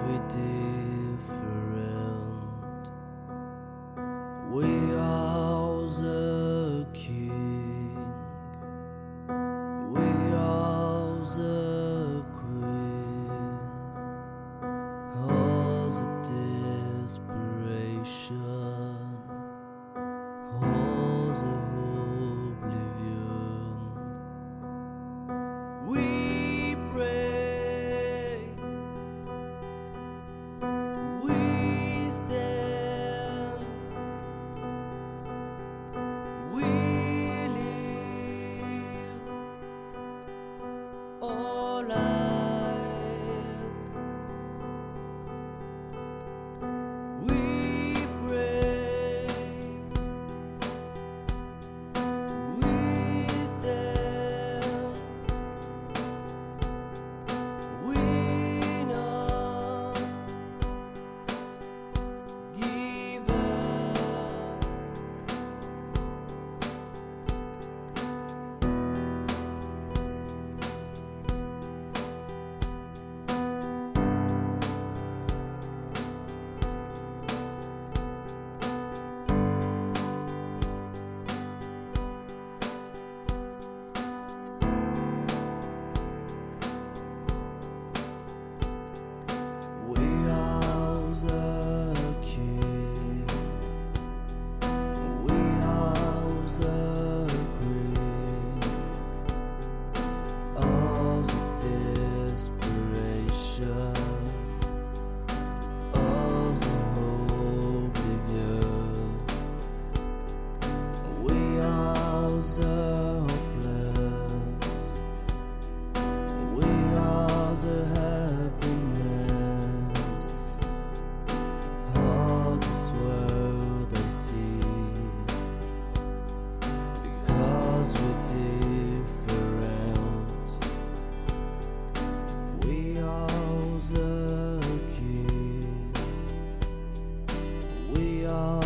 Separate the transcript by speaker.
Speaker 1: we're different. We're sola. y'all.